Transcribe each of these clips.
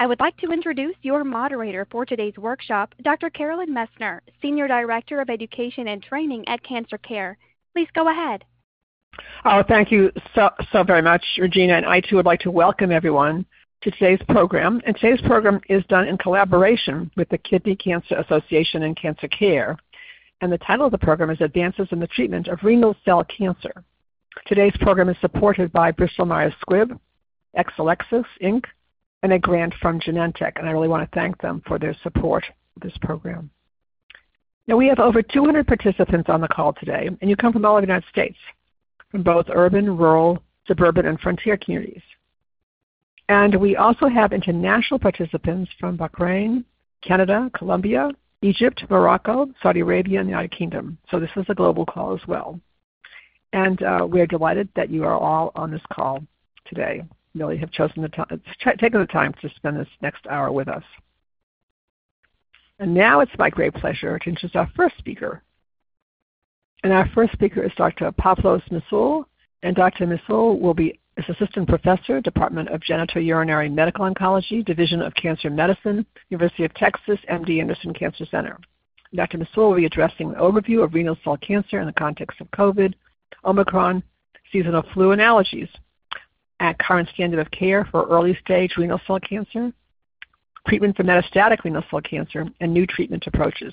I would like to introduce your moderator for today's workshop, Dr. Carolyn Messner, Senior Director of Education and Training at Cancer Care. Please go ahead. Oh, thank you so, so very much, Regina. And I too would like to welcome everyone to today's program. And today's program is done in collaboration with the Kidney Cancer Association and Cancer Care. And the title of the program is Advances in the Treatment of Renal Cell Cancer. Today's program is supported by Bristol Myers Squibb, Exelixis, Inc., and a grant from Genentech, and I really want to thank them for their support of this program. Now, we have over 200 participants on the call today, and you come from all over the United States, from both urban, rural, suburban, and frontier communities. And we also have international participants from Bahrain, Canada, Colombia, Egypt, Morocco, Saudi Arabia, and the United Kingdom. So this is a global call as well. And uh, we're delighted that you are all on this call today really have chosen the time, taken the time to spend this next hour with us. And now it's my great pleasure to introduce our first speaker. And our first speaker is Dr. Pavlos Msaouel, and Dr. Msaouel will be is Assistant Professor, Department of Genitourinary Medical Oncology, Division of Cancer Medicine, University of Texas, MD Anderson Cancer Center. Dr. Msaouel will be addressing an overview of renal cell cancer in the context of COVID, Omicron, seasonal flu, and allergies at current standard of care for early stage renal cell cancer, treatment for metastatic renal cell cancer, and new treatment approaches.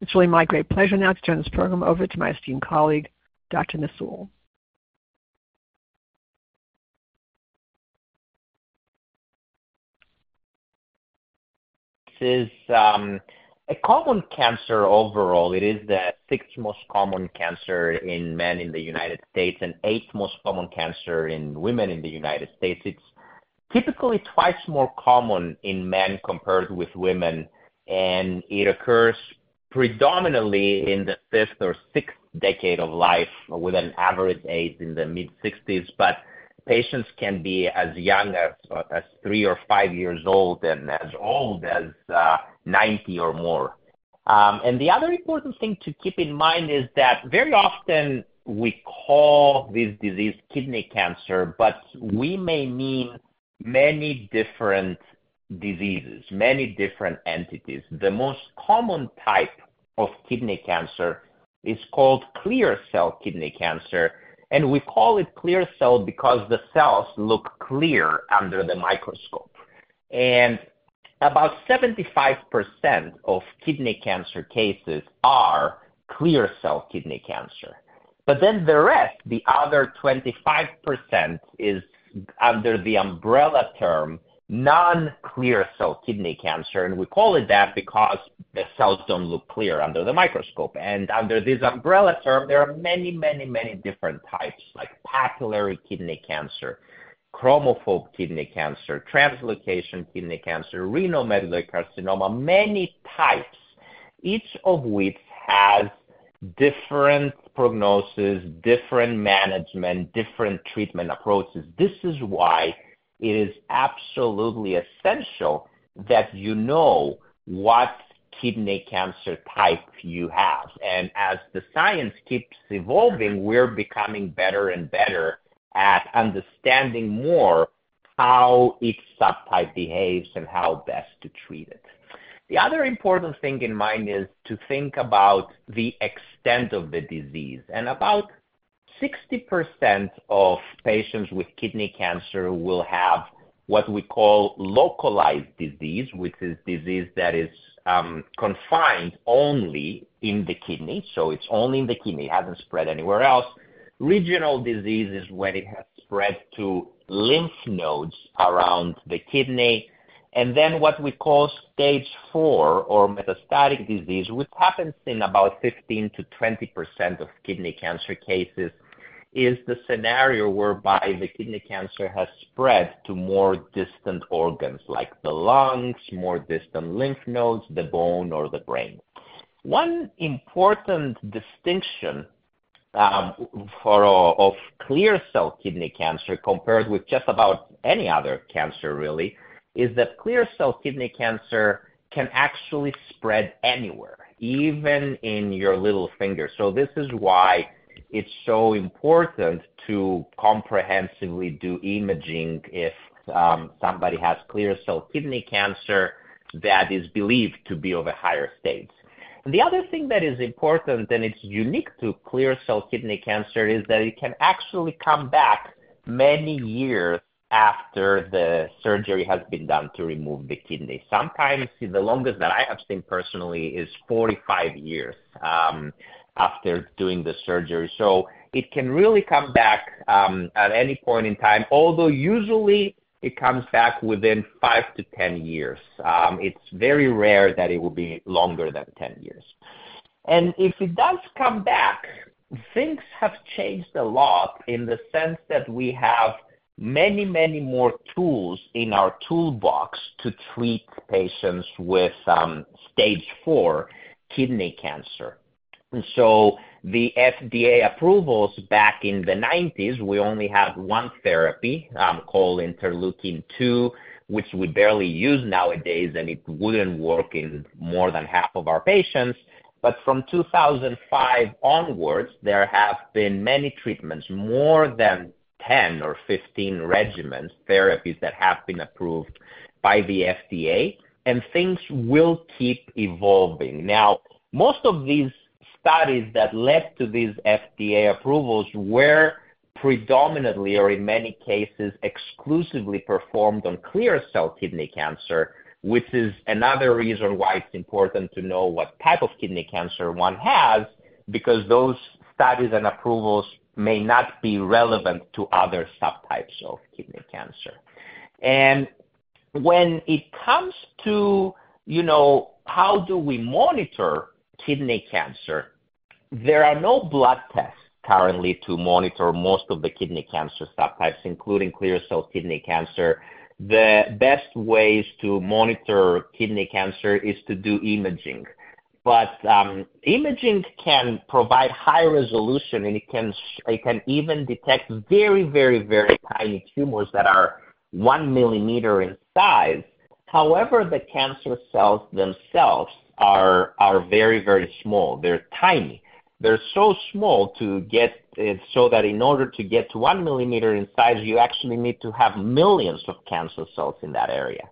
It's really my great pleasure now to turn this program over to my esteemed colleague, Dr. Msaouel. This is um, a common cancer overall. It is the sixth most common cancer in men in the United States and eighth most common cancer in women in the United States. It's typically twice more common in men compared with women, and it occurs predominantly in the fifth or sixth decade of life with an average age in the mid-60s. But patients can be as young as, three or five years old and as old as uh, 90 or more. Um, and the other important thing to keep in mind is that very often we call this disease kidney cancer, but we may mean many different diseases, many different entities. The most common type of kidney cancer is called clear cell kidney cancer, and we call it clear cell because the cells look clear under the microscope. And about 75% of kidney cancer cases are clear cell kidney cancer. But then the rest, the other 25%, is under the umbrella term non-clear cell kidney cancer, and we call it that because the cells don't look clear under the microscope. And under this umbrella term, there are many, many, many different types, like papillary kidney cancer, chromophobe kidney cancer, translocation kidney cancer, renal medullary carcinoma, many types, each of which has different prognosis, different management, different treatment approaches. This is why it is absolutely essential that you know what kidney cancer type you have. And as the science keeps evolving, we're becoming better and better at understanding more how each subtype behaves and how best to treat it. The other important thing in mind is to think about the extent of the disease. And about 60% of patients with kidney cancer will have what we call localized disease, which is disease that is um, confined only in the kidney. So it's only in the kidney, it hasn't spread anywhere else. Regional disease is when it has spread to lymph nodes around the kidney. And then what we call stage four or metastatic disease, which happens in about 15 to 20% of kidney cancer cases, is the scenario whereby the kidney cancer has spread to more distant organs like the lungs, more distant lymph nodes, the bone, or the brain. One important distinction Um, uh, of clear cell kidney cancer compared with just about any other cancer really is that clear cell kidney cancer can actually spread anywhere, even in your little finger. So this is why it's so important to comprehensively do imaging if um, somebody has clear cell kidney cancer that is believed to be of a higher stage. The other thing that is important, and it's unique to clear cell kidney cancer, is that it can actually come back many years after the surgery has been done to remove the kidney. Sometimes the longest that I have seen personally is 45 years um, after doing the surgery. So it can really come back um, at any point in time, although usually it comes back within five to ten years. Um, it's very rare that it will be longer than 10 years. And if it does come back, things have changed a lot in the sense that we have many, many more tools in our toolbox to treat patients with um, stage four kidney cancer. So the FDA approvals back in the 1990s, we only had one therapy um, called interleukin-2, which we barely use nowadays, and it wouldn't work in more than half of our patients. But from 2005 onwards, there have been many treatments, more than 10 or 15 regimens, therapies that have been approved by the FDA, and things will keep evolving. Now, most of these studies that led to these FDA approvals were predominantly, or in many cases, exclusively performed on clear cell kidney cancer, which is another reason why it's important to know what type of kidney cancer one has, because those studies and approvals may not be relevant to other subtypes of kidney cancer. And when it comes to, you know, how do we monitor kidney cancer, there are no blood tests currently to monitor most of the kidney cancer subtypes, including clear cell kidney cancer. The best ways to monitor kidney cancer is to do imaging. But um, imaging can provide high resolution, and it can even detect very, very, very tiny tumors that are 1 millimeter in size. However, the cancer cells themselves are very, very small. They're tiny. They're so small to get it so that in order to get to 1 millimeter in size, you actually need to have millions of cancer cells in that area.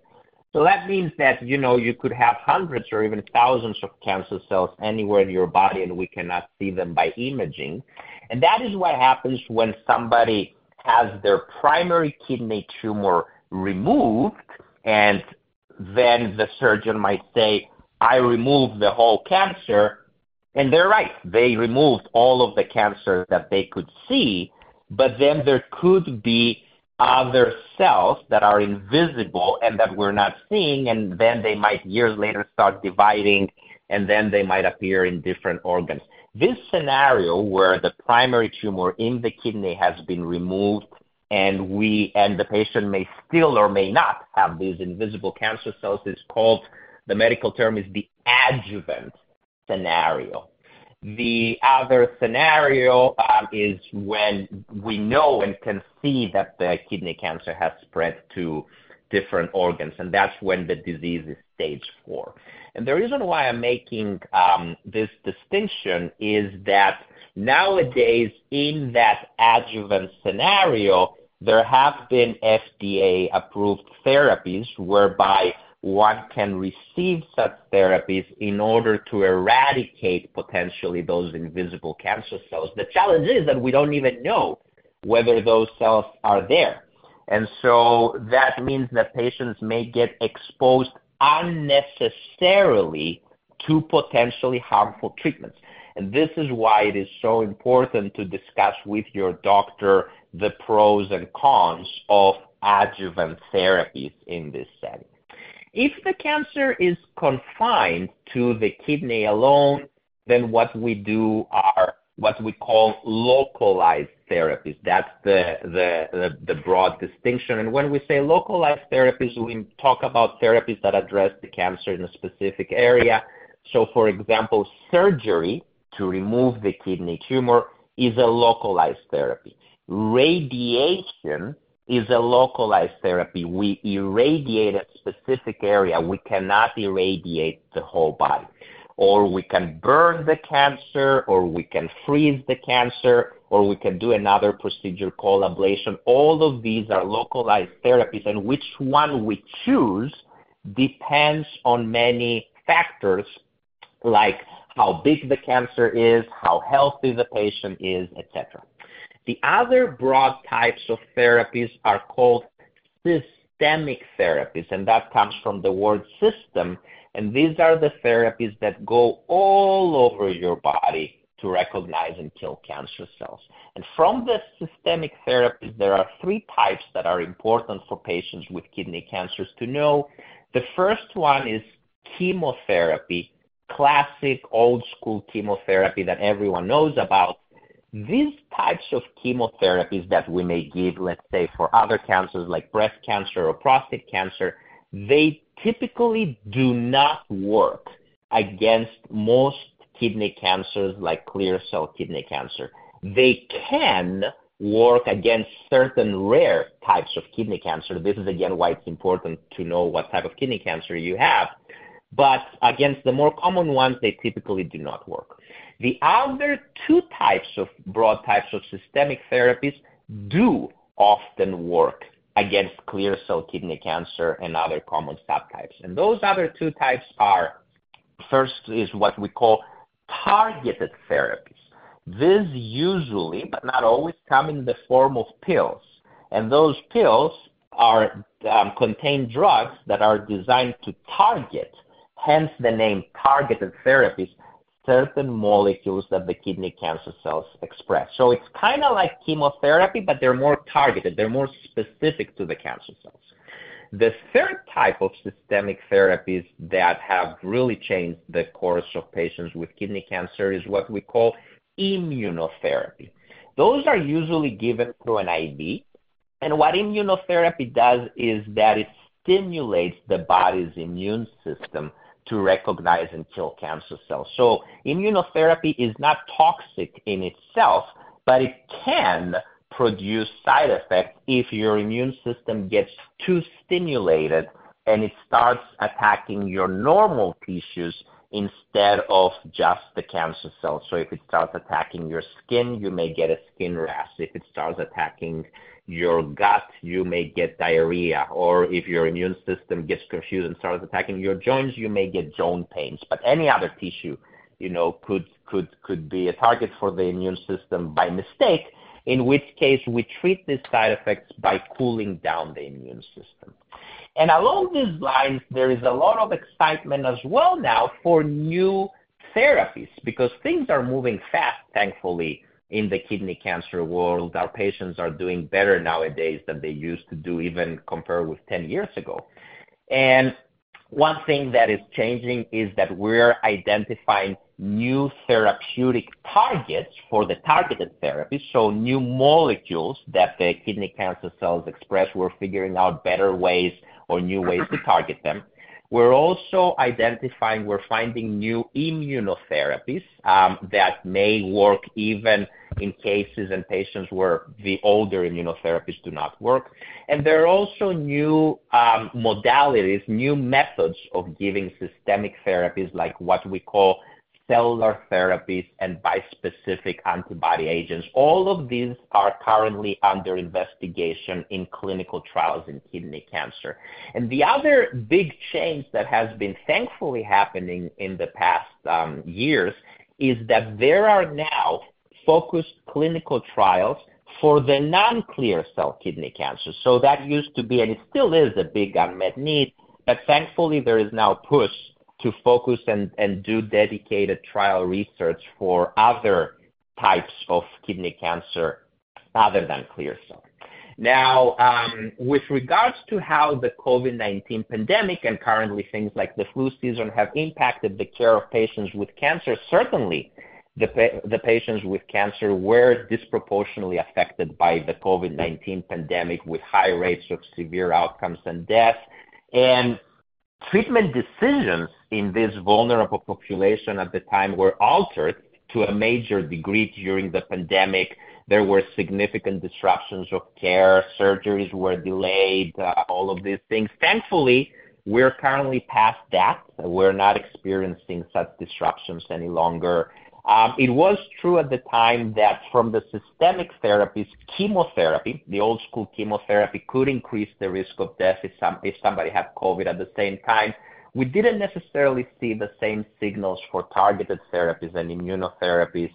So that means that, you know, you could have hundreds or even thousands of cancer cells anywhere in your body, and we cannot see them by imaging. And that is what happens when somebody has their primary kidney tumor removed, and then the surgeon might say, "I removed the whole cancer." And they're right, they removed all of the cancer that they could see, but then there could be other cells that are invisible and that we're not seeing, and then they might, years later, start dividing, and then they might appear in different organs. This scenario, where the primary tumor in the kidney has been removed, and we and the patient may still or may not have these invisible cancer cells, is called, the medical term is the adjuvant scenario. The other scenario um, is when we know and can see that the kidney cancer has spread to different organs, and that's when the disease is stage four. And The reason why I'm making um, this distinction is that nowadays, in that adjuvant scenario, there have been FDA-approved therapies whereby one can receive such therapies in order to eradicate potentially those invisible cancer cells. The challenge is that we don't even know whether those cells are there. And so that means that patients may get exposed unnecessarily to potentially harmful treatments. And this is why it is so important to discuss with your doctor the pros and cons of adjuvant therapies in this setting. If the cancer is confined to the kidney alone, then what we do are what we call localized therapies. That's the broad distinction. And when we say localized therapies, we talk about therapies that address the cancer in a specific area. So, for example, surgery to remove the kidney tumor is a localized therapy. Radiation is a localized therapy. We irradiate a specific area. We cannot irradiate the whole body. Or we can burn the cancer, or we can freeze the cancer, or we can do another procedure called ablation. All of these are localized therapies, and which one we choose depends on many factors, like how big the cancer is, how healthy the patient is, et cetera. The other broad types of therapies are called systemic therapies, and that comes from the word system, and these are the therapies that go all over your body to recognize and kill cancer cells. And from the systemic therapies, there are three types that are important for patients with kidney cancers to know. The first one is chemotherapy, classic old school chemotherapy that everyone knows about. These types of chemotherapies that we may give, let's say, for other cancers like breast cancer or prostate cancer, they typically do not work against most kidney cancers like clear cell kidney cancer. They can work against certain rare types of kidney cancer. This is again why it's important to know what type of kidney cancer you have. But against the more common ones, they typically do not work. The other two types of broad types of systemic therapies do often work against clear cell kidney cancer and other common subtypes. And those other two types are, first is what we call targeted therapies. These usually, but not always, come in the form of pills. And those pills are um, contain drugs that are designed to target, hence the name targeted therapies, certain molecules that the kidney cancer cells express. So it's kinda like chemotherapy, but they're more targeted. They're more specific to the cancer cells. The third type of systemic therapies that have really changed the course of patients with kidney cancer is what we call immunotherapy. Those are usually given through an IV. And what immunotherapy does is that it stimulates the body's immune system to recognize and kill cancer cells. So immunotherapy is not toxic in itself, but it can produce side effects if your immune system gets too stimulated, and it starts attacking your normal tissues instead of just the cancer cells. So if it starts attacking your skin, you may get a skin rash. If it starts attacking your gut, you may get diarrhea. Or if your immune system gets confused and starts attacking your joints, you may get joint pains. But any other tissue, you know, could could could be a target for the immune system by mistake, in which case we treat these side effects by cooling down the immune system. And along these lines, there is a lot of excitement as well now for new therapies because things are moving fast, thankfully, in the kidney cancer world. Our patients are doing better nowadays than they used to do, even compared with 10 years ago. And one thing that is changing is that we're identifying new therapeutic targets for the targeted therapy. So new molecules that the kidney cancer cells express, we're figuring out better ways or new ways to target them. We're also identifying, we're finding new immunotherapies um, that may work even in cases and patients where the older immunotherapies do not work. And there are also new um, modalities, new methods of giving systemic therapies like what we call cellular therapies and bispecific antibody agents. All of these are currently under investigation in clinical trials in kidney cancer. And the other big change that has been thankfully happening in the past um, years is that there are now focused clinical trials for the non-clear cell kidney cancer. So that used to be, and it still is, a big unmet need, but thankfully there is now push to focus and do dedicated trial research for other types of kidney cancer other than clear cell. Now, um, with regards to how the COVID-19 pandemic and currently things like the flu season have impacted the care of patients with cancer, certainly the patients with cancer were disproportionately affected by the COVID-19 pandemic, with high rates of severe outcomes and death. Treatment decisions in this vulnerable population at the time were altered to a major degree during the pandemic. There were significant disruptions of care, surgeries were delayed, uh, all of these things. Thankfully, we're currently past that. We're not experiencing such disruptions any longer. Um, it was true at the time that from the systemic therapies, chemotherapy, the old school chemotherapy, could increase the risk of death if somebody had COVID at the same time. We didn't necessarily see the same signals for targeted therapies and immunotherapies.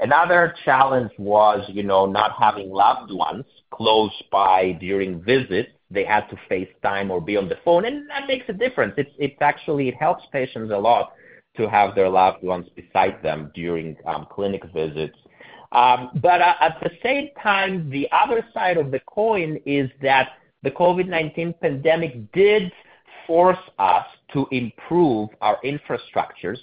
Another challenge was, you know, not having loved ones close by during visits. They had to FaceTime or be on the phone, and that makes a difference. It's actually, it helps patients a lot to have their loved ones beside them during um, clinic visits. Um, but uh, at the same time, the other side of the coin is that the COVID-19 pandemic did force us to improve our infrastructures,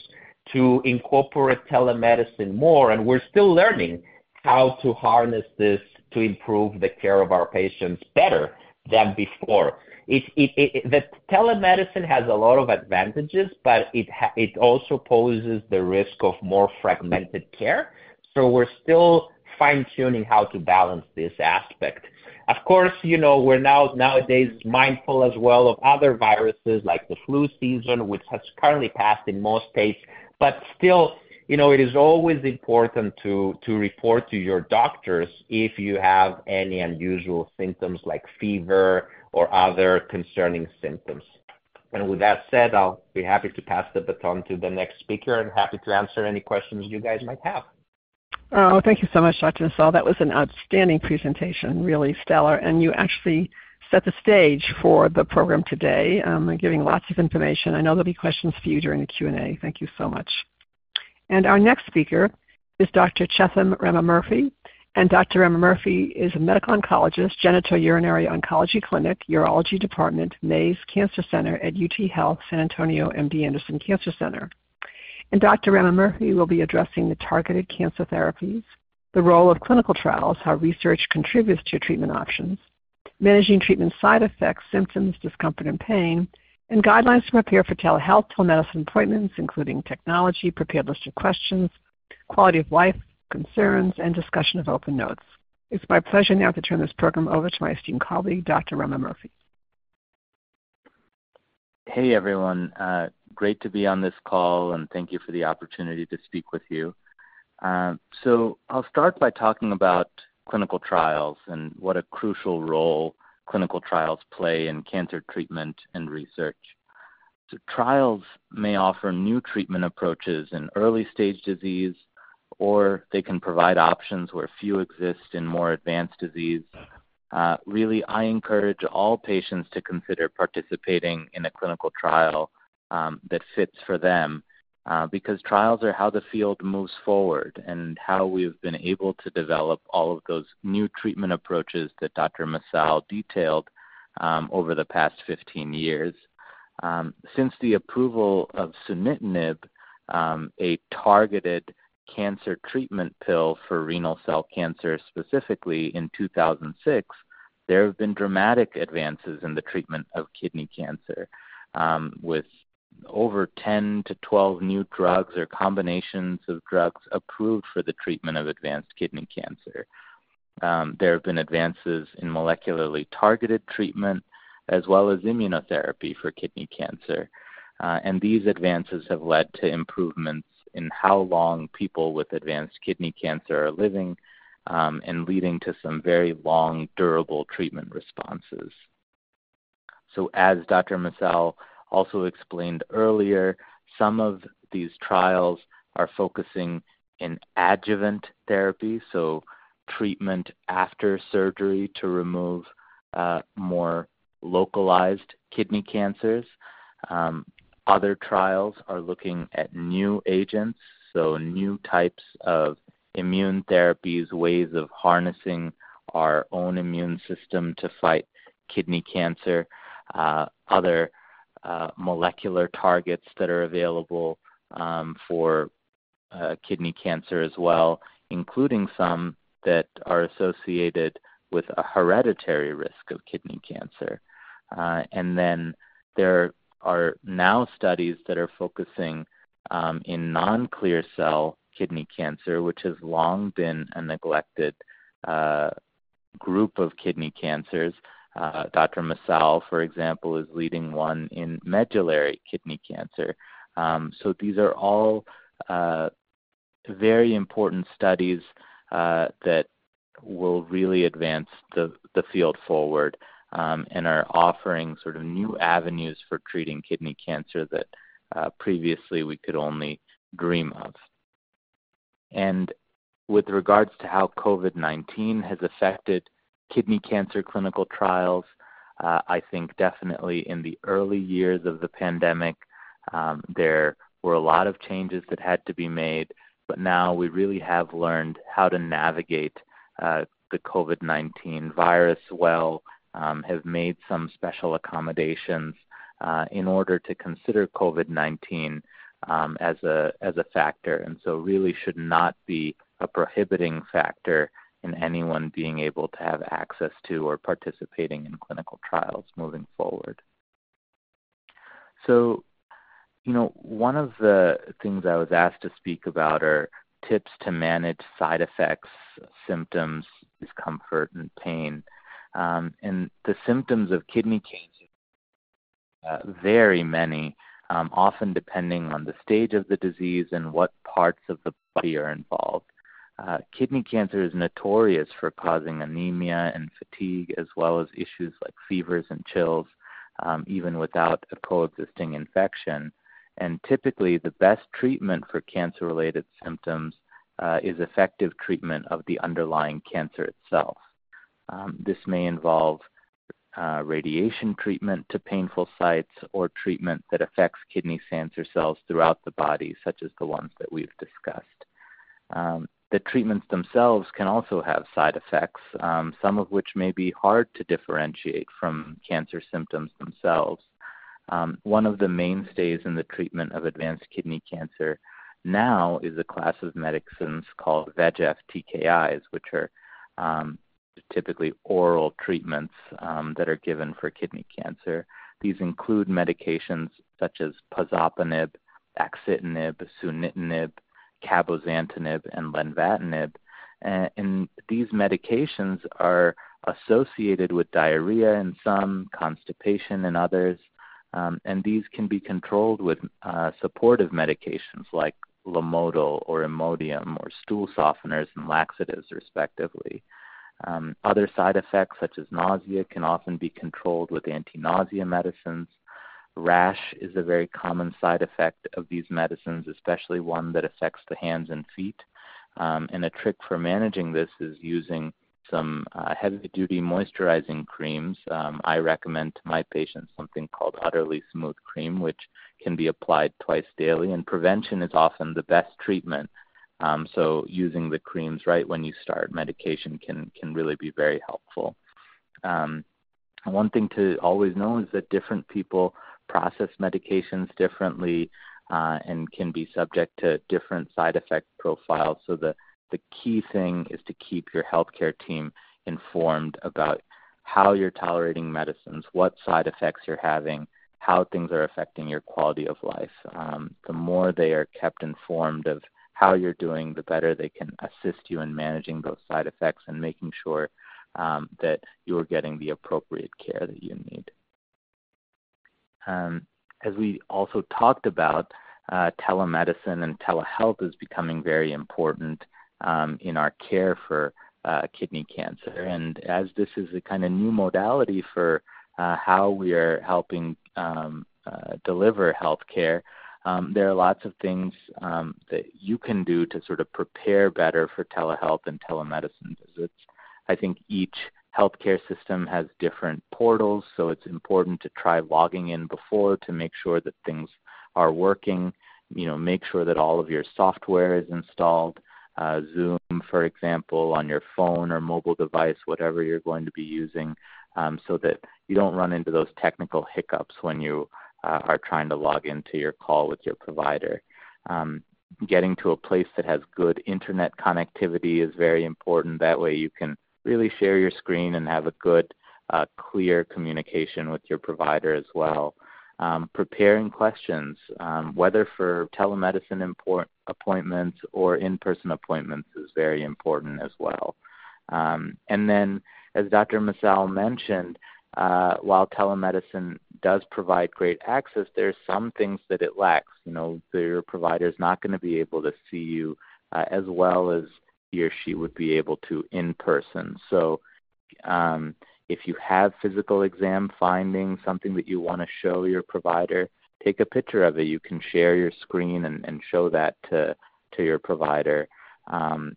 to incorporate telemedicine more, and we're still learning how to harness this to improve the care of our patients better than before. The telemedicine has a lot of advantages, but it also poses the risk of more fragmented care. So we're still fine-tuning how to balance this aspect. Of course, you know, we're now nowadays mindful as well of other viruses, like the flu season, which has currently passed in most states. But still, you know, it is always important to report to your doctors if you have any unusual symptoms like fever or other concerning symptoms. And with that said, I'll be happy to pass the baton to the next speaker and happy to answer any questions you guys might have. Oh, thank you so much, Dr. Msaouel. That was an outstanding presentation, really stellar, and you actually set the stage for the program today, um, giving lots of information. I know there'll be questions for you during the Q&A. Thank you so much. And our next speaker is Dr. Chetan Ramamurthy, and Dr. Emma Ramamurthy is a medical oncologist, genitourinary oncology clinic, urology department, Mays Cancer Center at UT Health San Antonio MD Anderson Cancer Center. And Dr. Emma Ramamurthy will be addressing the targeted cancer therapies, the role of clinical trials, how research contributes to treatment options, managing treatment side effects, symptoms, discomfort, and pain, and guidelines to prepare for telehealth, telemedicine appointments, including technology, prepared list of questions, quality of life concerns, and discussion of open notes. It's my pleasure now to turn this program over to my esteemed colleague, Dr. Ramamurthy. Hey, everyone. Uh, great to be on this call, and thank you for the opportunity to speak with you. Uh, so I'll start by talking about clinical trials and what a crucial role clinical trials play in cancer treatment and research. So trials may offer new treatment approaches in early-stage disease, or they can provide options where few exist in more advanced disease. Uh, really, I encourage all patients to consider participating in a clinical trial um, that fits for them, uh, because trials are how the field moves forward and how we've been able to develop all of those new treatment approaches that Dr. Msaouel detailed um, over the past 15 years. Um, since the approval of sunitinib, a targeted cancer treatment pill for renal cell cancer, specifically in 2006, there have been dramatic advances in the treatment of kidney cancer, um, with over 10 to 12 new drugs or combinations of drugs approved for the treatment of advanced kidney cancer. Um, there have been advances in molecularly targeted treatment as well as immunotherapy for kidney cancer. Uh, and these advances have led to improvements in how long people with advanced kidney cancer are living, um, and leading to some very long, durable treatment responses. So as Dr. Msaouel also explained earlier, some of these trials are focusing in adjuvant therapy, so treatment after surgery to remove uh, more localized kidney cancers. Um, Other trials are looking at new agents, so new types of immune therapies, ways of harnessing our own immune system to fight kidney cancer, other molecular targets that are available for uh, kidney cancer as well, including some that are associated with a hereditary risk of kidney cancer. Uh, and then there are now studies that are focusing um, in non clear cell kidney cancer, which has long been a neglected uh, group of kidney cancers. Uh, Dr. Msaouel, for example, is leading one in medullary kidney cancer. Um, so these are all uh, very important studies uh, that will really advance the, the field forward and are offering sort of new avenues for treating kidney cancer that uh, previously we could only dream of. And with regards to how COVID 19 has affected kidney cancer clinical trials, uh, I think definitely in the early years of the pandemic, um, there were a lot of changes that had to be made, but now we really have learned how to navigate uh, the COVID 19 virus well, um, have made some special accommodations uh, in order to consider COVID 19 um, as, a, as a factor, and so really should not be a prohibiting factor in anyone being able to have access to or participating in clinical trials moving forward. So, you know, one of the things I was asked to speak about are tips to manage side effects, symptoms, discomfort, and pain. Um, and the symptoms of kidney cancer uh, many, um, often depending on the stage of the disease and what parts of the body are involved. Uh, kidney cancer is notorious for causing anemia and fatigue, as well as issues like fevers and chills, um, even without a coexisting infection. And typically, the best treatment for cancer related symptoms uh, is effective treatment of the underlying cancer itself. Um, this may involve uh, radiation treatment to painful sites or treatment that affects kidney cancer cells throughout the body, such as the ones that we've discussed. Um, the treatments themselves can also have side effects, um, some of which may be hard to differentiate from cancer symptoms themselves. Um, one of the mainstays in the treatment of advanced kidney cancer now is a class of medicines called VEGF TKIs, which are um, typically oral treatments um, that are given for kidney cancer. These include medications such as pazopanib, axitinib, sunitinib, cabozantinib, and lenvatinib. And, these medications are associated with diarrhea in some, constipation in others, um, and these can be controlled with uh, supportive medications like Lomotil or Imodium or stool softeners and laxatives, respectively. Um, other side effects, such as nausea, can often be controlled with anti nausea medicines. Rash is a very common side effect of these medicines, especially one that affects the hands and feet. Um, and a trick for managing this is using some uh, heavy duty moisturizing creams. Um, I recommend to my patients something called Udderly Smooth Cream, which can be applied twice daily. And prevention is often the best treatment um, so using the creams right when you start medication can can really be very helpful. Um, one thing to always know is that different people process medications differently uh, and can be subject to different side effect profiles. So the the key thing is to keep your healthcare team informed about how you're tolerating medicines, what side effects you're having, how things are affecting your quality of life. Um, the more they are kept informed of how you're doing, the better they can assist you in managing those side effects and making sure um, that you're getting the appropriate care that you need. Um, as we also talked about, uh, telemedicine and telehealth is becoming very important um, in our care for uh, kidney cancer. And as this is a kind of new modality for uh, how we are helping um, uh, deliver health care, um, there are lots of things um, that you can do to sort of prepare better for telehealth and telemedicine visits. I think each healthcare system has different portals, so it's important to try logging in before to make sure that things are working. You know, make sure that all of your software is installed. Uh, Zoom, for example, on your phone or mobile device, whatever you're going to be using, um, so that you don't run into those technical hiccups when you are trying to log into your call with your provider. Um, getting to a place that has good internet connectivity is very important. That way you can really share your screen and have a good, uh, clear communication with your provider as well. Um, preparing questions, um, whether for telemedicine import, appointments or in-person appointments is very important as well. Um, and then, as Dr. Msaouel mentioned, uh, while telemedicine does provide great access, there's some things that it lacks. You know, your provider is not going to be able to see you uh, as well as he or she would be able to in person. So, um, if you have physical exam findings, something that you want to show your provider, take a picture of it. You can share your screen and, and show that to to your provider. Um,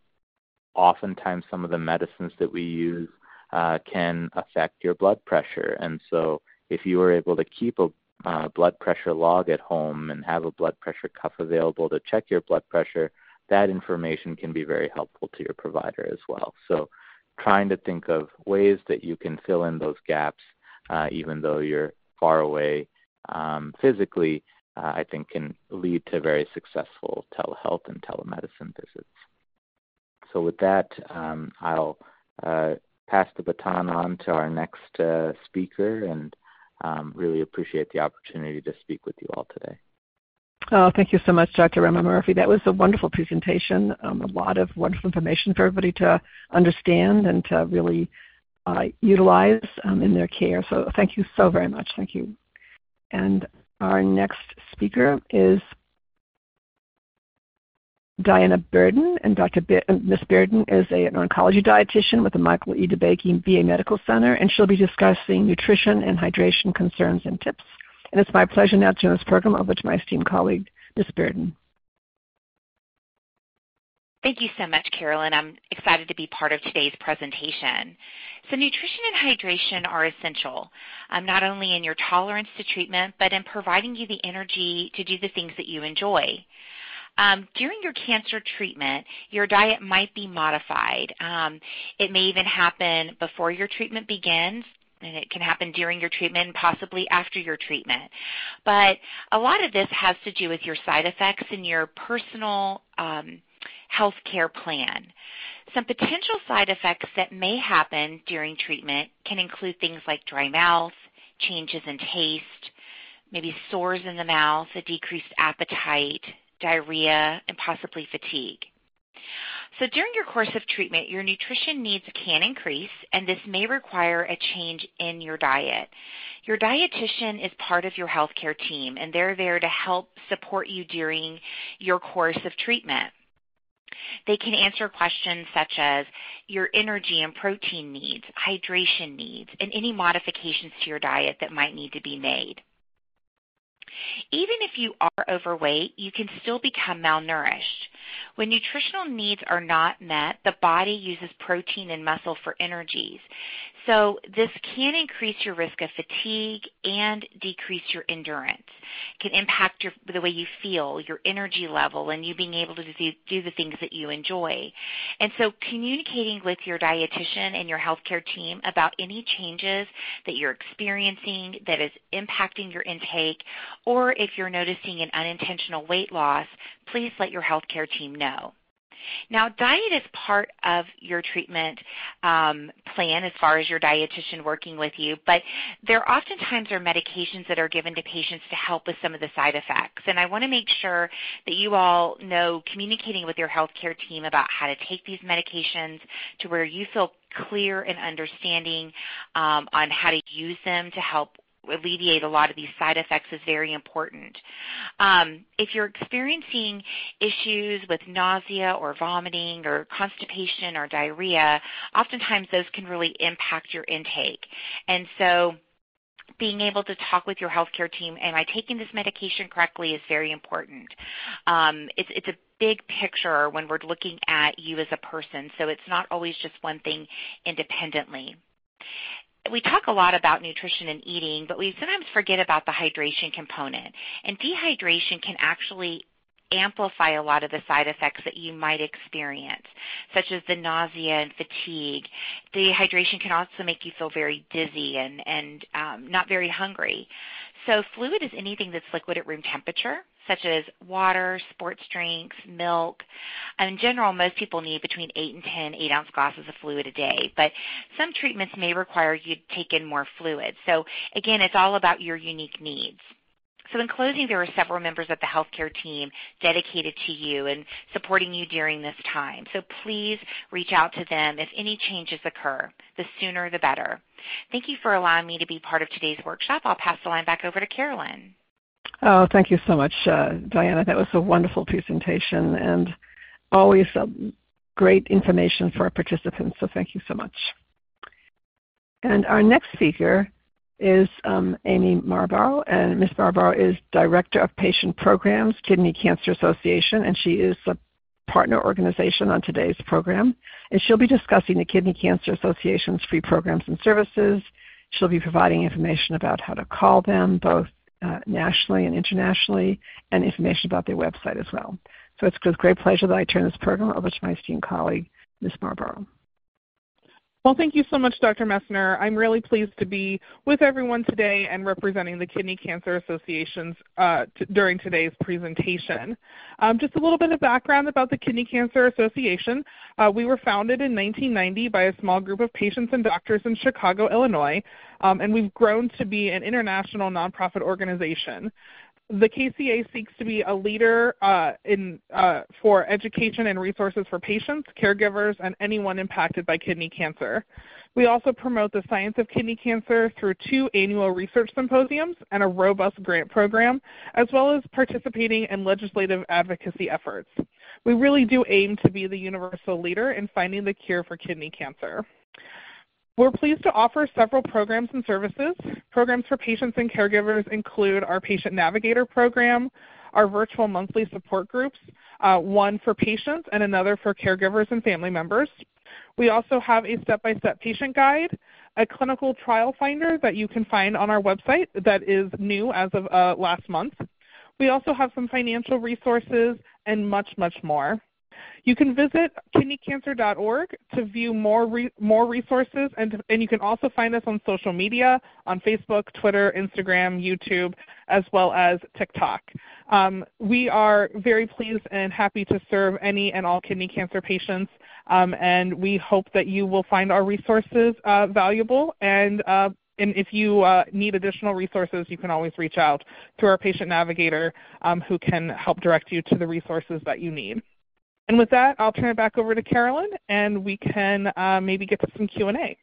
oftentimes, some of the medicines that we use uh, can affect your blood pressure. And so, if you are able to keep a uh, blood pressure log at home and have a blood pressure cuff available to check your blood pressure, that information can be very helpful to your provider as well. So, trying to think of ways that you can fill in those gaps, uh, even though you're far away um, physically, uh, I think can lead to very successful telehealth and telemedicine visits. So, with that, um, I'll uh, pass the baton on to our next uh, speaker and um, really appreciate the opportunity to speak with you all today. Oh, thank you so much, Dr. Ramamurthy. That was a wonderful presentation, um, a lot of wonderful information for everybody to understand and to really uh, utilize um, in their care. So thank you so very much. Thank you. And our next speaker is Diana Bearden, and Dr. Be- Ms. Bearden is a, an oncology dietitian with the Michael E. DeBakey VA Medical Center, and she'll be discussing nutrition and hydration concerns and tips. And it's my pleasure now to turn this program over to my esteemed colleague, Ms. Bearden. Thank you so much, Carolyn. I'm excited to be part of today's presentation. So nutrition and hydration are essential, um, not only in your tolerance to treatment, but in providing you the energy to do the things that you enjoy. Um, during your cancer treatment, your diet might be modified. Um, it may even happen before your treatment begins and it can happen during your treatment and possibly after your treatment. But a lot of this has to do with your side effects and your personal um, health care plan. Some potential side effects that may happen during treatment can include things like dry mouth, changes in taste, maybe sores in the mouth, a decreased appetite, diarrhea, and possibly fatigue. So during your course of treatment, your nutrition needs can increase, and this may require a change in your diet. Your dietitian is part of your healthcare team, and they're there to help support you during your course of treatment. They can answer questions such as your energy and protein needs, hydration needs, and any modifications to your diet that might need to be made. Even if you are overweight, you can still become malnourished. When nutritional needs are not met, the body uses protein and muscle for energies. So this can increase your risk of fatigue and decrease your endurance. It can impact your, the way you feel, your energy level, and you being able to do, do the things that you enjoy. And so communicating with your dietitian and your healthcare team about any changes that you're experiencing that is impacting your intake, or if you're noticing an unintentional weight loss, please let your healthcare team know. Now, diet is part of your treatment um, plan as far as your dietitian working with you, but there oftentimes are medications that are given to patients to help with some of the side effects. And I want to make sure that you all know communicating with your healthcare team about how to take these medications to where you feel clear and understanding um, on how to use them to help alleviate a lot of these side effects is very important. Um, if you're experiencing issues with nausea or vomiting or constipation or diarrhea, oftentimes those can really impact your intake. And so being able to talk with your healthcare team, am I taking this medication correctly, is very important. Um, it's, it's a big picture when we're looking at you as a person, so it's not always just one thing independently we talk a lot about nutrition and eating, but we sometimes forget about the hydration component. And dehydration can actually amplify a lot of the side effects that you might experience, such as the nausea and fatigue. Dehydration can also make you feel very dizzy and, and um, not very hungry. So fluid is anything that's liquid at room temperature. Such as water, sports drinks, milk. In general, most people need between 8 and 10 8-ounce glasses of fluid a day, but some treatments may require you to take in more fluid. So again, it's all about your unique needs. So in closing, there are several members of the healthcare team dedicated to you and supporting you during this time. So please reach out to them if any changes occur. The sooner the better. Thank you for allowing me to be part of today's workshop. I'll pass the line back over to Carolyn. Oh, thank you so much, uh, Diana. That was a wonderful presentation and always great information for our participants, so thank you so much. And our next speaker is um, Amy Marlborough, and Ms. Marlborough is Director of Patient Programs, Kidney Cancer Association, and she is a partner organization on today's program. And she'll be discussing the Kidney Cancer Association's free programs and services. She'll be providing information about how to call them, both uh, nationally and internationally, and information about their website as well. So it's with great pleasure that I turn this program over to my esteemed colleague, Ms. Marlborough. Well, thank you so much, Dr. Messner. I'm really pleased to be with everyone today and representing the Kidney Cancer Associations uh, during today's presentation. Um, just a little bit of background about the Kidney Cancer Association. Uh, we were founded in 1990 by a small group of patients and doctors in Chicago, Illinois, and we've grown to be an international nonprofit organization the KCA seeks to be a leader uh, in, uh, for education and resources for patients, caregivers, and anyone impacted by kidney cancer. We also promote the science of kidney cancer through two annual research symposiums and a robust grant program, as well as participating in legislative advocacy efforts. We really do aim to be the universal leader in finding the cure for kidney cancer. We're pleased to offer several programs and services. Programs for patients and caregivers include our Patient Navigator program, our virtual monthly support groups, uh, one for patients and another for caregivers and family members. We also have a step-by-step -step patient guide, a clinical trial finder that you can find on our website that is new as of uh, last month. We also have some financial resources and much, much more. You can visit kidneycancer.org to view more, re more resources, and, and you can also find us on social media, on Facebook, Twitter, Instagram, YouTube, as well as TikTok. Um, we are very pleased and happy to serve any and all kidney cancer patients, um, and we hope that you will find our resources uh, valuable and uh, and if you uh, need additional resources, you can always reach out to our patient navigator um, who can help direct you to the resources that you need. And with that, I'll turn it back over to Carolyn, and we can uh, maybe get to some Q&A.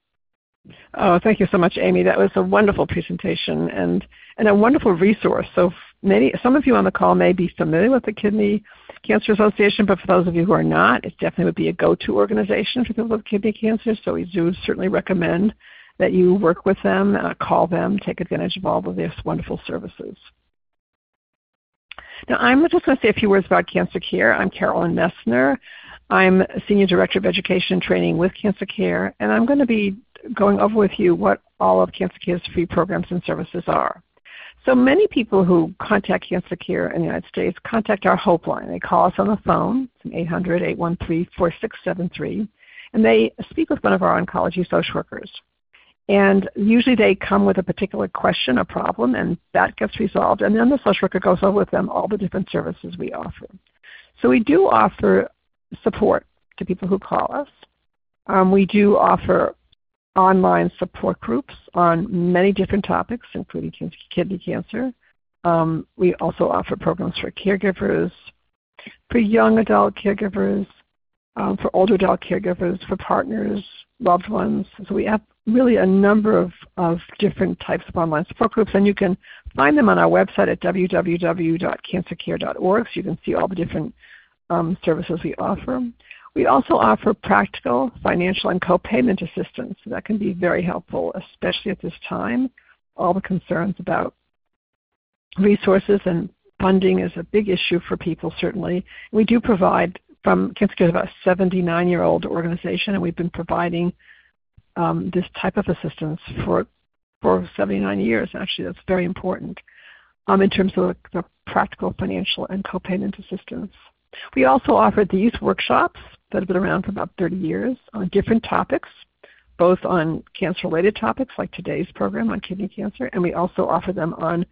Oh, thank you so much, Amy. That was a wonderful presentation and, and a wonderful resource. So many, some of you on the call may be familiar with the Kidney Cancer Association, but for those of you who are not, it definitely would be a go-to organization for people with kidney cancer. So we do certainly recommend that you work with them, uh, call them, take advantage of all of their wonderful services. Now, I'm just going to say a few words about Cancer Care. I'm Carolyn Messner. I'm Senior Director of Education and Training with Cancer Care, and I'm going to be going over with you what all of Cancer Care's free programs and services are. So many people who contact Cancer Care in the United States contact our Hope line. They call us on the phone, it's 800-813-4673, and they speak with one of our oncology social workers. And usually they come with a particular question a problem, and that gets resolved. And then the social worker goes over with them all the different services we offer. So we do offer support to people who call us. Um, we do offer online support groups on many different topics, including kidney cancer. Um, we also offer programs for caregivers, for young adult caregivers, um, for older adult caregivers, for partners, loved ones. So we have really a number of, of different types of online support groups, and you can find them on our website at www.cancercare.org, so you can see all the different um, services we offer. We also offer practical financial and co-payment assistance. So that can be very helpful, especially at this time. All the concerns about resources and funding is a big issue for people, certainly. We do provide from Cancer is about a 79-year-old organization, and we've been providing um, this type of assistance for for 79 years. Actually, that's very important um, in terms of the, practical financial and co-payment assistance. We also offer these workshops that have been around for about 30 years on different topics, both on cancer-related topics like today's program on kidney cancer, and we also offer them on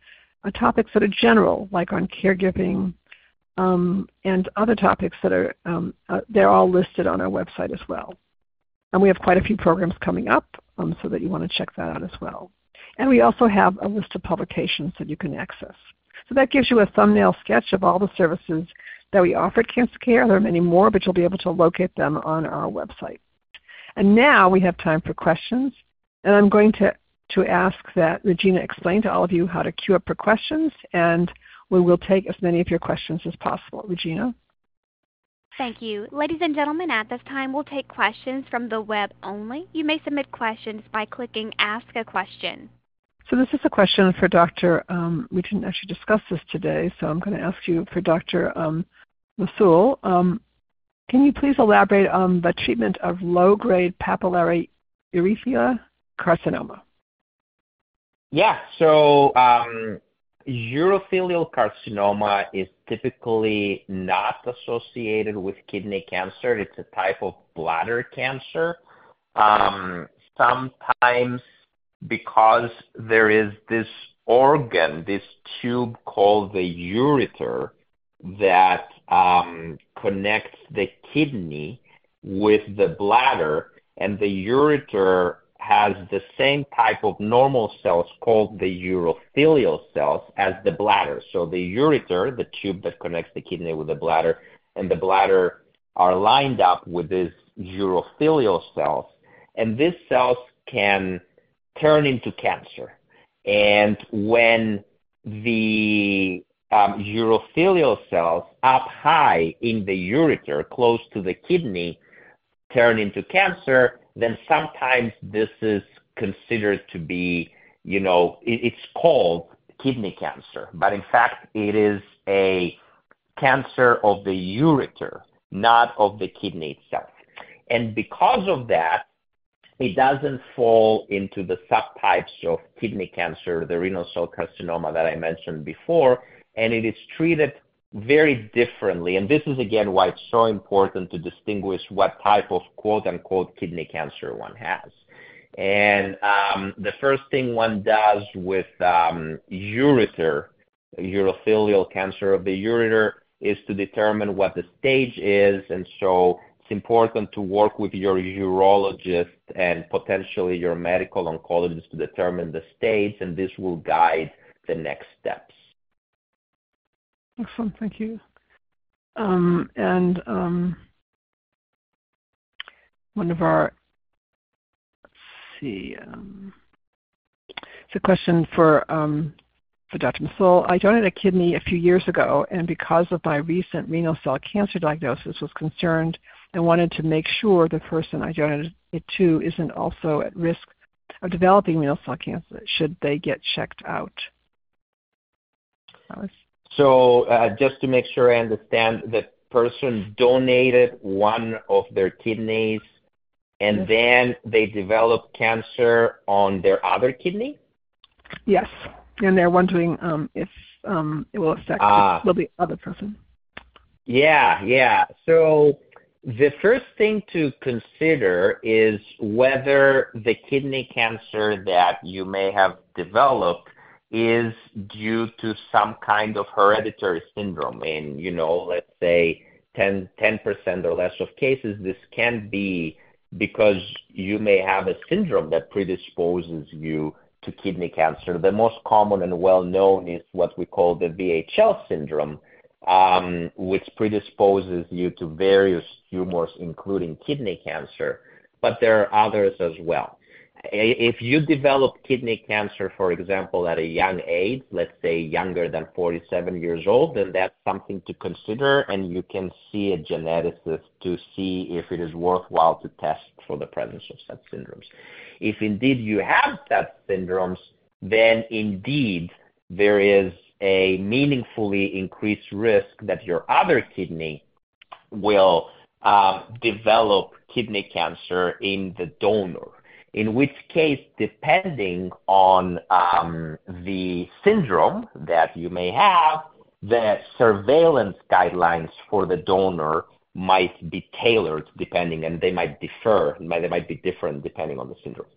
on topics that are general, like on caregiving, um, and other topics that are um, uh, they're all listed on our website as well. And we have quite a few programs coming up, um, so that you want to check that out as well. And we also have a list of publications that you can access. So that gives you a thumbnail sketch of all the services that we offer at Cancer Care. There are many more, but you'll be able to locate them on our website. And now we have time for questions. And I'm going to, to ask that Regina explain to all of you how to queue up for questions, and we will take as many of your questions as possible. Regina? Thank you. Ladies and gentlemen, at this time we'll take questions from the web only. You may submit questions by clicking Ask a Question. So this is a question for Dr. Um, we didn't actually discuss this today, so I'm going to ask you for Dr. Um, Msaouel. Um, can you please elaborate on the treatment of low-grade papillary urothelial carcinoma? Yeah. So um, urothelial carcinoma is typically not associated with kidney cancer. It's a type of bladder cancer. Um, sometimes because there is this organ, this tube called the ureter that um, connects the kidney with the bladder, and the ureter has the same type of normal cells called the urothelial cells as the bladder. So the ureter, the tube that connects the kidney with the bladder, and the bladder are lined up with these urothelial cells, and these cells can turn into cancer. And when the um, urothelial cells up high in the ureter, close to the kidney, turn into cancer, then sometimes this is considered to be, you know, it's called kidney cancer, but in fact it is a cancer of the ureter, not of the kidney itself. And because of that, it doesn't fall into the subtypes of kidney cancer, the renal cell carcinoma that I mentioned before, and it is treated very differently. And this is again why it's so important to distinguish what type of quote unquote kidney cancer one has. And um, the first thing one does with um, ureter, urothelial cancer of the ureter, is to determine what the stage is. And so it's important to work with your urologist and potentially your medical oncologist to determine the stage, and this will guide the next steps. Excellent. Thank you. Um, and um, one of our, let's see, um, it's a question for Dr. Msaouel. I donated a kidney a few years ago, and because of my recent renal cell cancer diagnosis, was concerned and wanted to make sure the person I donated it to isn't also at risk of developing renal cell cancer. Should they get checked out? So uh, just to make sure I understand, the person donated one of their kidneys, and then they developed cancer on their other kidney? Yes, and they're wondering um, if um, it will affect ah. the, the other person. Yeah, yeah. So the first thing to consider is whether the kidney cancer that you may have developed is due to some kind of hereditary syndrome. In, you know, let's say 10, 10% or less of cases, this can be because you may have a syndrome that predisposes you to kidney cancer. The most common and well-known is what we call the VHL syndrome, um, which predisposes you to various tumors, including kidney cancer, but there are others as well. If you develop kidney cancer, for example, at a young age, let's say younger than 47 years old, then that's something to consider, and you can see a geneticist to see if it is worthwhile to test for the presence of such syndromes. If indeed you have such syndromes, then indeed there is a meaningfully increased risk that your other kidney will um, develop kidney cancer in the donor in which case, depending on um, the syndrome that you may have, the surveillance guidelines for the donor might be tailored depending, and they might differ, they might be different depending on the syndrome.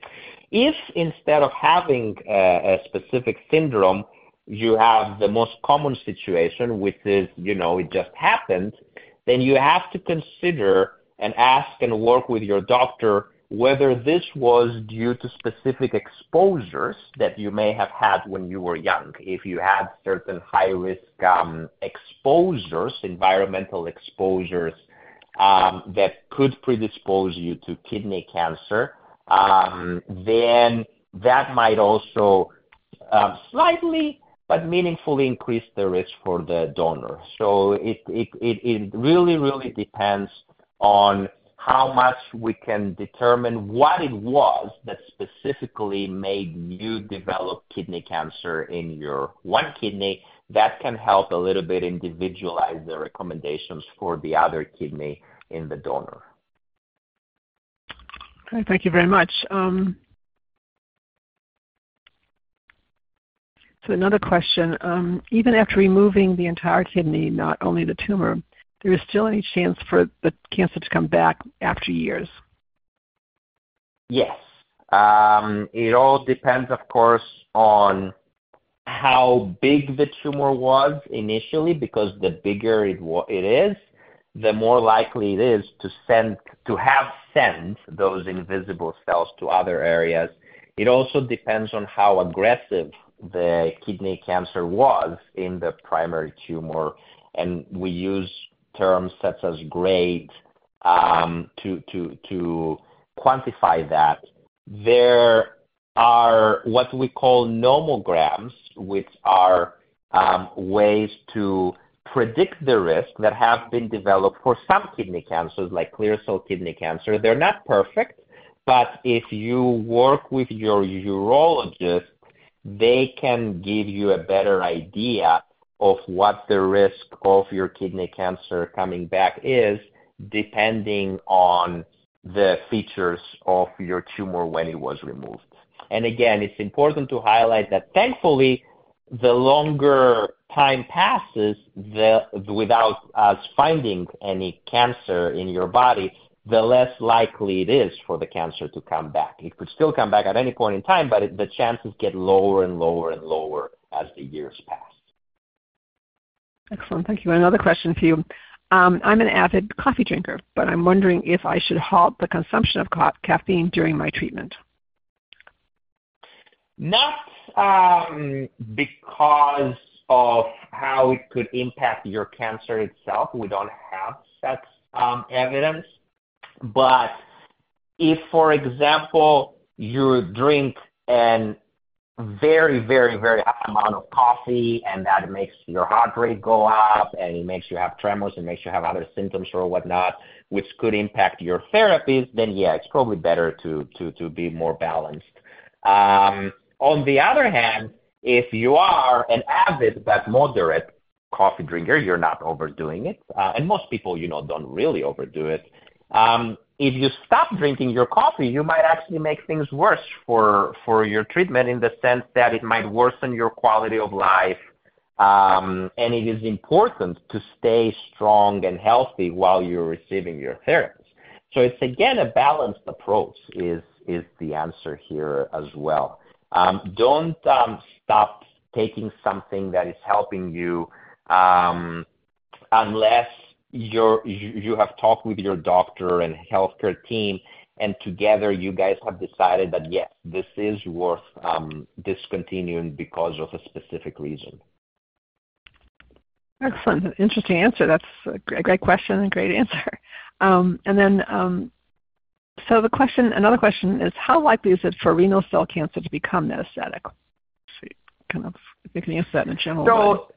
If instead of having a, a specific syndrome, you have the most common situation, which is, you know, it just happened, then you have to consider and ask and work with your doctor whether this was due to specific exposures that you may have had when you were young. If you had certain high-risk um, exposures, environmental exposures, um, that could predispose you to kidney cancer, um, then that might also slightly but meaningfully increase the risk for the donor. So it really, really depends on how much we can determine what it was that specifically made you develop kidney cancer in your one kidney. That can help a little bit individualize the recommendations for the other kidney in the donor. Okay, thank you very much. Um, so another question, um, even after removing the entire kidney, not only the tumor, there is still any chance for the cancer to come back after years? Yes. Um, it all depends, of course, on how big the tumor was initially, because the bigger it, is, the more likely it is to send to have sent those invisible cells to other areas. It also depends on how aggressive the kidney cancer was in the primary tumor, and we use terms such as grade to quantify that. There are what we call nomograms, which are um, ways to predict the risk that have been developed for some kidney cancers, like clear cell kidney cancer. They're not perfect, but if you work with your urologist, they can give you a better idea of what the risk of your kidney cancer coming back is, depending on the features of your tumor when it was removed. And again, it's important to highlight that thankfully, the longer time passes the, without us finding any cancer in your body, the less likely it is for the cancer to come back. It could still come back at any point in time, but the chances get lower and lower and lower as the years pass. Excellent. Thank you. Another question for you. Um, I'm an avid coffee drinker, but I'm wondering if I should halt the consumption of ca- caffeine during my treatment. Not um, because of how it could impact your cancer itself. We don't have such um, evidence. But if, for example, you drink an very, very, very high amount of coffee, and that makes your heart rate go up, and it makes you have tremors, and makes you have other symptoms or whatnot, which could impact your therapies, then yeah, it's probably better to to to be more balanced. Um, on the other hand, if you are an avid but moderate coffee drinker, you're not overdoing it, uh, and most people, you know, don't really overdo it. Um, if you stop drinking your coffee, you might actually make things worse for for your treatment in the sense that it might worsen your quality of life. Um, and it is important to stay strong and healthy while you're receiving your therapy. So it's again a balanced approach is is the answer here as well. Um, don't um, stop taking something that is helping you um, unless you, you have talked with your doctor and healthcare team, and together you guys have decided that yes, this is worth um, discontinuing because of a specific reason. Excellent, interesting answer. That's a great question and great answer. Um, and then, um, so the question, another question is, how likely is it for renal cell cancer to become metastatic? So kind of, if you can answer that in a general way.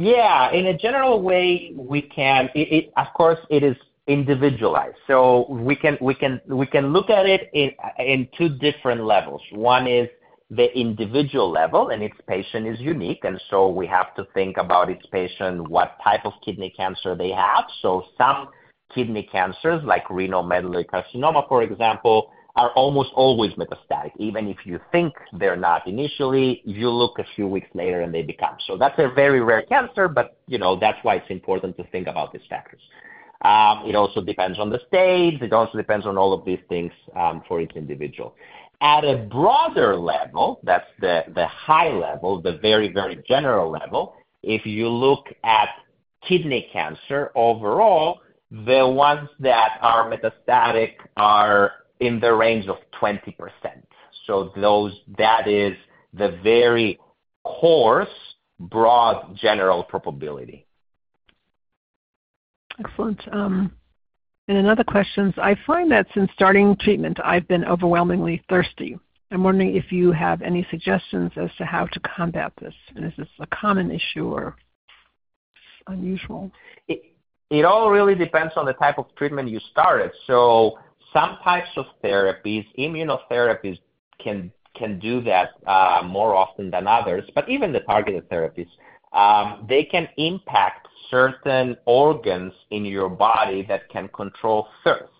Yeah, in a general way, we can. It, it, of course, it is individualized. So we can we can we can look at it in in two different levels. One is the individual level, and each patient is unique, and so we have to think about each patient, what type of kidney cancer they have. So some kidney cancers, like renal medullary carcinoma, for example, are almost always metastatic. Even if you think they're not initially, you look a few weeks later and they become. So that's a very rare cancer, but you know that's why it's important to think about these factors. Um, it also depends on the stage. It also depends on all of these things um, for each individual. At a broader level, that's the, the high level, the very, very general level, if you look at kidney cancer overall, the ones that are metastatic are in the range of 20%. So those, that is the very coarse, broad, general probability. Excellent. Um, and another question I find that since starting treatment, I've been overwhelmingly thirsty. I'm wondering if you have any suggestions as to how to combat this. And is this a common issue or unusual? It, it all really depends on the type of treatment you started. So some types of therapies, immunotherapies, can do that uh, more often than others. But even the targeted therapies, um, they can impact certain organs in your body that can control thirst.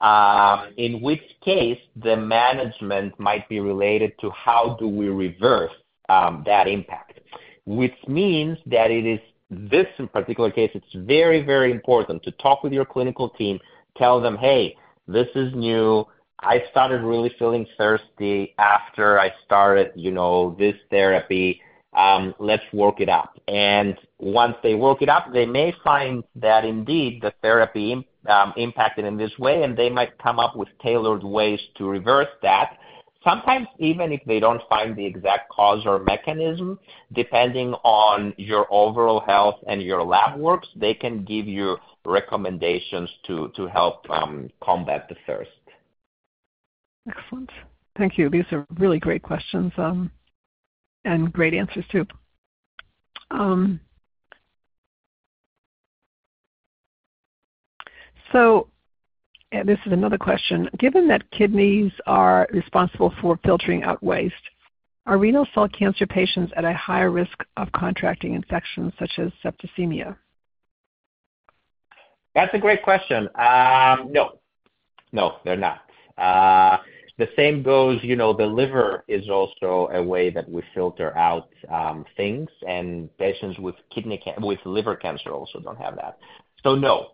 Um, in which case, the management might be related to how do we reverse um, that impact, which means that it is this particular case, it's very, very important to talk with your clinical team, tell them, hey, this is new. I started really feeling thirsty after I started, you know, this therapy. Um, let's work it up. And once they work it up, they may find that indeed the therapy um, impacted in this way, and they might come up with tailored ways to reverse that. Sometimes even if they don't find the exact cause or mechanism, depending on your overall health and your lab works, they can give you recommendations to, help um, combat the thirst. Excellent. Thank you. These are really great questions um, and great answers too. Um, so this is another question. Given that kidneys are responsible for filtering out waste, are renal cell cancer patients at a higher risk of contracting infections such as septicemia? That's a great question. Um, no, no, they're not. Uh, the same goes, you know, the liver is also a way that we filter out um, things, and patients with kidney with liver cancer also don't have that. So no,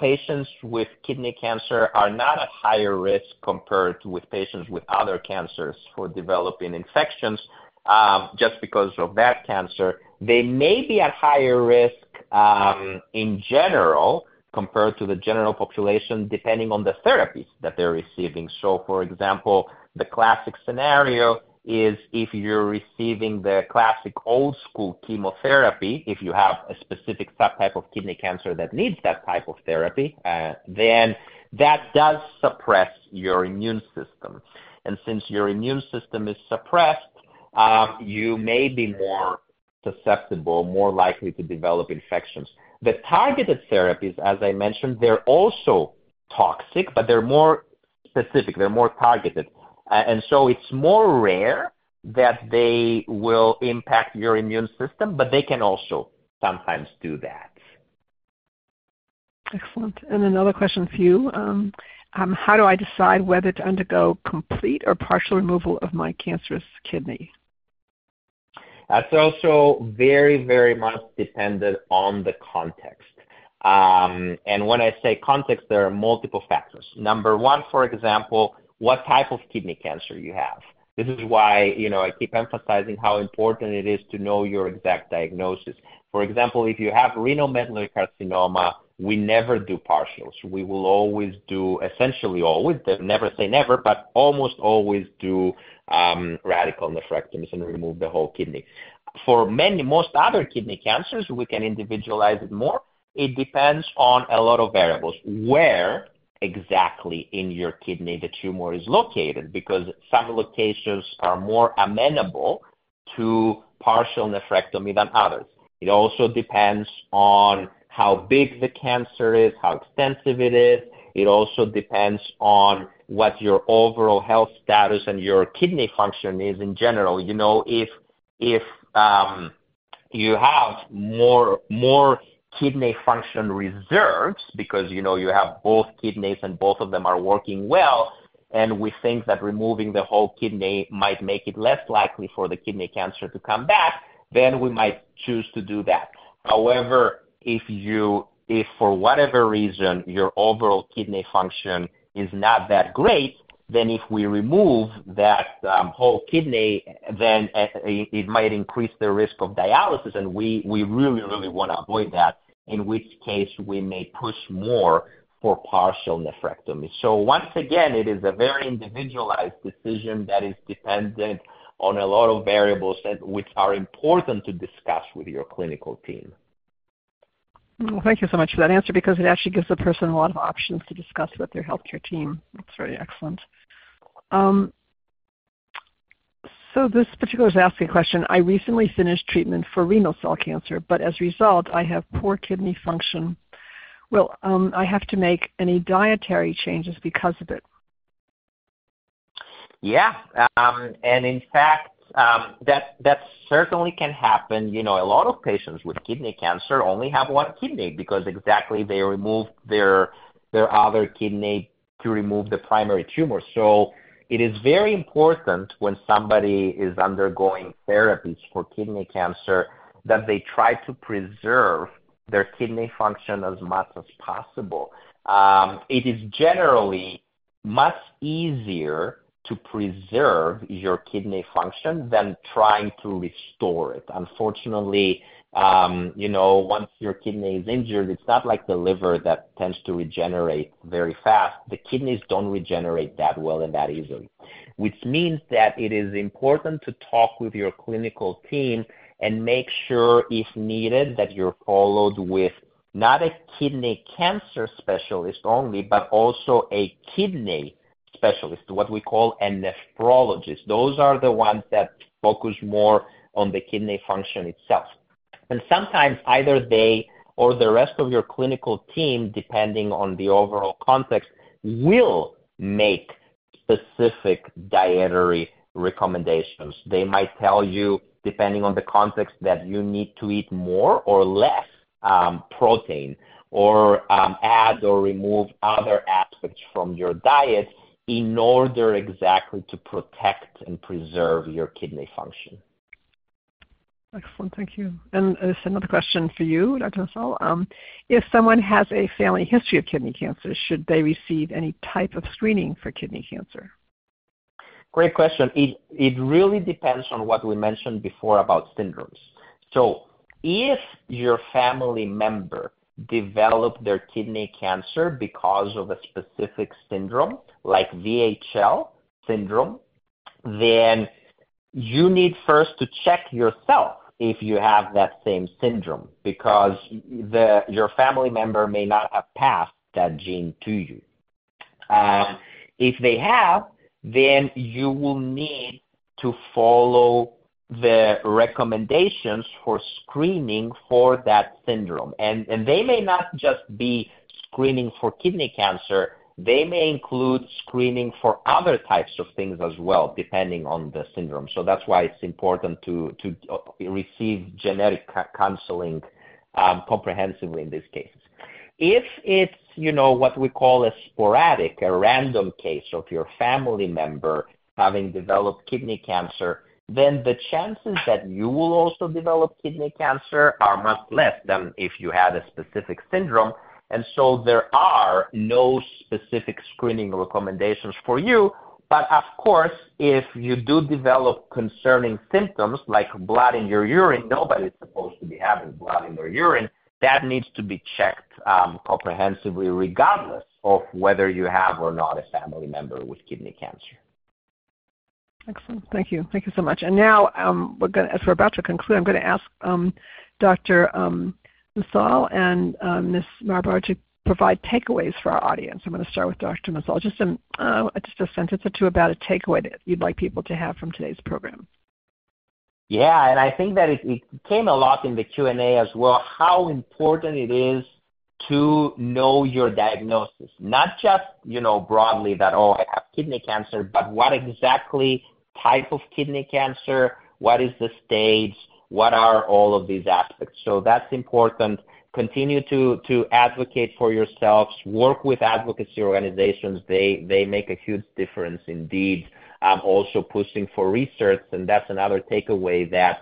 patients with kidney cancer are not at higher risk compared to with patients with other cancers for developing infections um, just because of that cancer. They may be at higher risk um, in general compared to the general population, depending on the therapies that they're receiving. So, for example, the classic scenario is if you're receiving the classic old school chemotherapy, if you have a specific subtype of kidney cancer that needs that type of therapy, uh, then that does suppress your immune system. And since your immune system is suppressed, um, you may be more susceptible, more likely to develop infections. The targeted therapies, as I mentioned, they're also toxic, but they're more specific, they're more targeted. Uh, and so it's more rare that they will impact your immune system, but they can also sometimes do that. Excellent. And another question for you. Um, um, how do I decide whether to undergo complete or partial removal of my cancerous kidney? That's also very, very much dependent on the context. Um, and when I say context, there are multiple factors. Number one, for example, what type of kidney cancer you have. This is why, you know, I keep emphasizing how important it is to know your exact diagnosis. For example, if you have renal medullary carcinoma, we never do partials. We will always do, essentially always, never say never, but almost always do um, radical nephrectomies and remove the whole kidney. For many, most other kidney cancers, we can individualize it more. It depends on a lot of variables. Where exactly in your kidney the tumor is located because some locations are more amenable to partial nephrectomy than others. It also depends on how big the cancer is, how extensive it is. It also depends on what your overall health status and your kidney function is in general. You know, if if um, you have more more kidney function reserves because you know you have both kidneys and both of them are working well and we think that removing the whole kidney might make it less likely for the kidney cancer to come back then we might choose to do that. However if you if for whatever reason your overall kidney function is not that great then if we remove that um, whole kidney, then uh, it might increase the risk of dialysis, and we, we really, really want to avoid that, in which case we may push more for partial nephrectomy. So once again, it is a very individualized decision that is dependent on a lot of variables that, which are important to discuss with your clinical team. Well, thank you so much for that answer because it actually gives the person a lot of options to discuss with their healthcare team. That's very excellent. Um, so this particular is asking a question. I recently finished treatment for renal cell cancer, but as a result, I have poor kidney function. Will um, I have to make any dietary changes because of it? Yeah, um, and in fact, um, that that certainly can happen. You know, a lot of patients with kidney cancer only have one kidney because exactly they removed their their other kidney to remove the primary tumor. So it is very important when somebody is undergoing therapies for kidney cancer that they try to preserve their kidney function as much as possible. Um, it is generally much easier to preserve your kidney function than trying to restore it. Unfortunately, Um, you know, once your kidney is injured, it's not like the liver that tends to regenerate very fast. The kidneys don't regenerate that well and that easily, which means that it is important to talk with your clinical team and make sure, if needed, that you're followed with not a kidney cancer specialist only, but also a kidney specialist, what we call a nephrologist. Those are the ones that focus more on the kidney function itself. And sometimes either they or the rest of your clinical team, depending on the overall context, will make specific dietary recommendations. They might tell you, depending on the context, that you need to eat more or less um, protein or um, add or remove other aspects from your diet in order exactly to protect and preserve your kidney function. Excellent. Thank you. And there's another question for you, Dr. Msaouel. Um, if someone has a family history of kidney cancer, should they receive any type of screening for kidney cancer? Great question. It, it really depends on what we mentioned before about syndromes. So if your family member develop their kidney cancer because of a specific syndrome, like VHL syndrome, then you need first to check yourself if you have that same syndrome because the, your family member may not have passed that gene to you. Um, if they have, then you will need to follow the recommendations for screening for that syndrome. And, and they may not just be screening for kidney cancer, they may include screening for other types of things as well, depending on the syndrome. So that's why it's important to, to uh, receive genetic counseling um, comprehensively in these cases. If it's, you know, what we call a sporadic, a random case of your family member having developed kidney cancer, then the chances that you will also develop kidney cancer are much less than if you had a specific syndrome. And so there are no specific screening recommendations for you. But of course, if you do develop concerning symptoms like blood in your urine, nobody's supposed to be having blood in their urine. That needs to be checked um, comprehensively, regardless of whether you have or not a family member with kidney cancer. Excellent. Thank you. Thank you so much. And now, um, as we're about to conclude, I'm going to ask um, Dr. Msaouel and uh, Ms. Marlborough to provide takeaways for our audience. I'm going to start with Dr. Msaouel. Just a, uh, just a sentence or two about a takeaway that you'd like people to have from today's program. Yeah, and I think that it, it came a lot in the Q&A as well, how important it is to know your diagnosis. Not just, you know, broadly that, oh, I have kidney cancer, but what exactly type of kidney cancer, what is the stage, what are all of these aspects. So that's important. Continue to, to advocate for yourselves, work with advocacy organizations. They, they make a huge difference indeed. Also pushing for research, and that's another takeaway that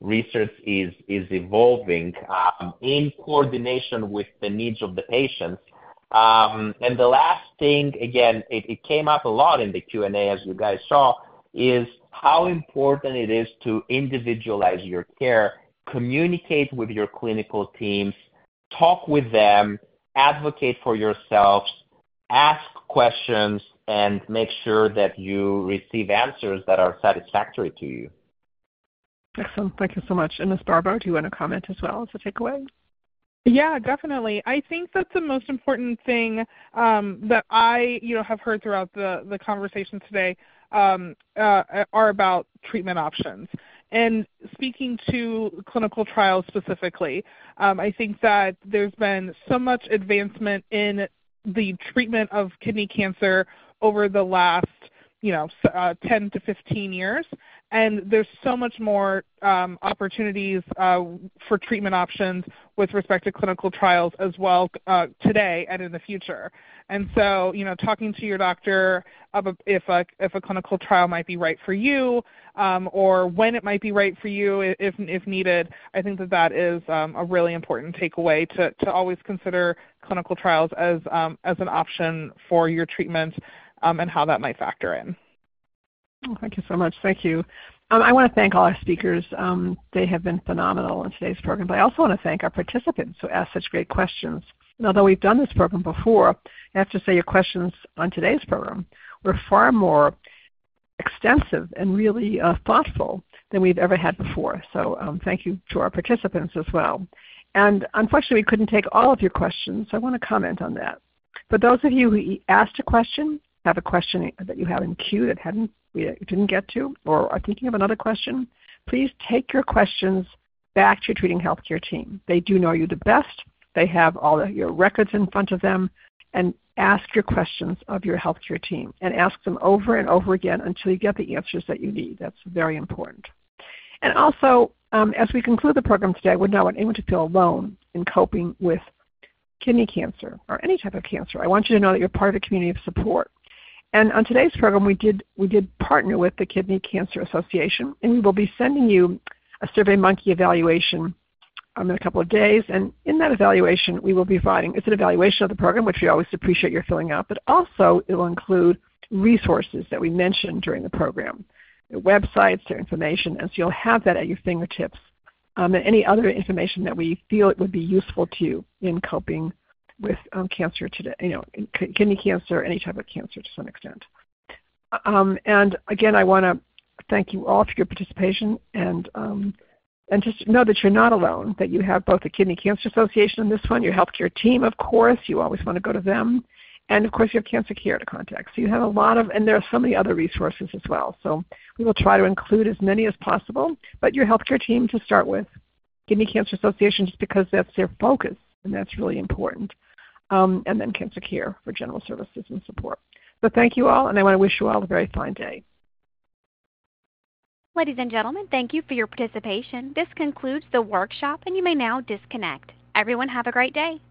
research is, is evolving um, in coordination with the needs of the patients Um, and the last thing, again, it came up a lot in the Q&A, as you guys saw, is how important it is to individualize your care, communicate with your clinical teams, talk with them, advocate for yourselves, ask questions, and make sure that you receive answers that are satisfactory to you. Excellent. Thank you so much. And Ms. Marlborough, do you want to comment as well as a takeaway? Yeah, definitely. I think that's the most important thing um, that I, you know, have heard throughout the the conversation today um, uh, are about treatment options. And speaking to clinical trials specifically, um, I think that there's been so much advancement in the treatment of kidney cancer over the last you know uh, 10 to 15 years and there's so much more um, opportunities uh, for treatment options with respect to clinical trials as well uh, today and in the future. And so, you know, talking to your doctor if a if a clinical trial might be right for you, um, or when it might be right for you if if needed, I think that that is um, a really important takeaway to to always consider clinical trials as um, as an option for your treatment um, and how that might factor in. Thank you so much. Thank you. Um, I want to thank all our speakers. Um, they have been phenomenal in today's program. But I also want to thank our participants who asked such great questions. And although we've done this program before, I have to say your questions on today's program were far more extensive and really uh, thoughtful than we've ever had before. So um, thank you to our participants as well. And unfortunately, we couldn't take all of your questions, so I want to comment on that. For those of you who asked a question, have a question that you have in queue that hadn't we didn't get to or are thinking of another question, please take your questions back to your treating healthcare team. They do know you the best. They have all of your records in front of them. And ask your questions of your healthcare team and ask them over and over again until you get the answers that you need. That's very important. And also, um, as we conclude the program today, I would not want anyone to feel alone in coping with kidney cancer or any type of cancer. I want you to know that you're part of a community of support. And on today's program, we did, we did partner with the Kidney Cancer Association, and we will be sending you a SurveyMonkey evaluation um, in a couple of days. And in that evaluation, we will be providing, it's an evaluation of the program, which we always appreciate your filling out, but also it will include resources that we mentioned during the program, their websites, their information, and so you'll have that at your fingertips. Um, and any other information that we feel it would be useful to you in coping with um, cancer today, you know, kidney cancer, any type of cancer to some extent. Um, and again, I want to thank you all for your participation and um, and just know that you're not alone, that you have both the Kidney Cancer Association and this one, your healthcare team, of course, you always want to go to them, and of course you have cancer care to contact. So you have a lot of, and there are so many other resources as well. So we will try to include as many as possible, but your healthcare team to start with, Kidney Cancer Association, just because that's their focus, and that's really important um, and then cancer care for general services and support. So thank you all, and I want to wish you all a very fine day. Ladies and gentlemen, thank you for your participation. This concludes the workshop, and you may now disconnect. Everyone have a great day.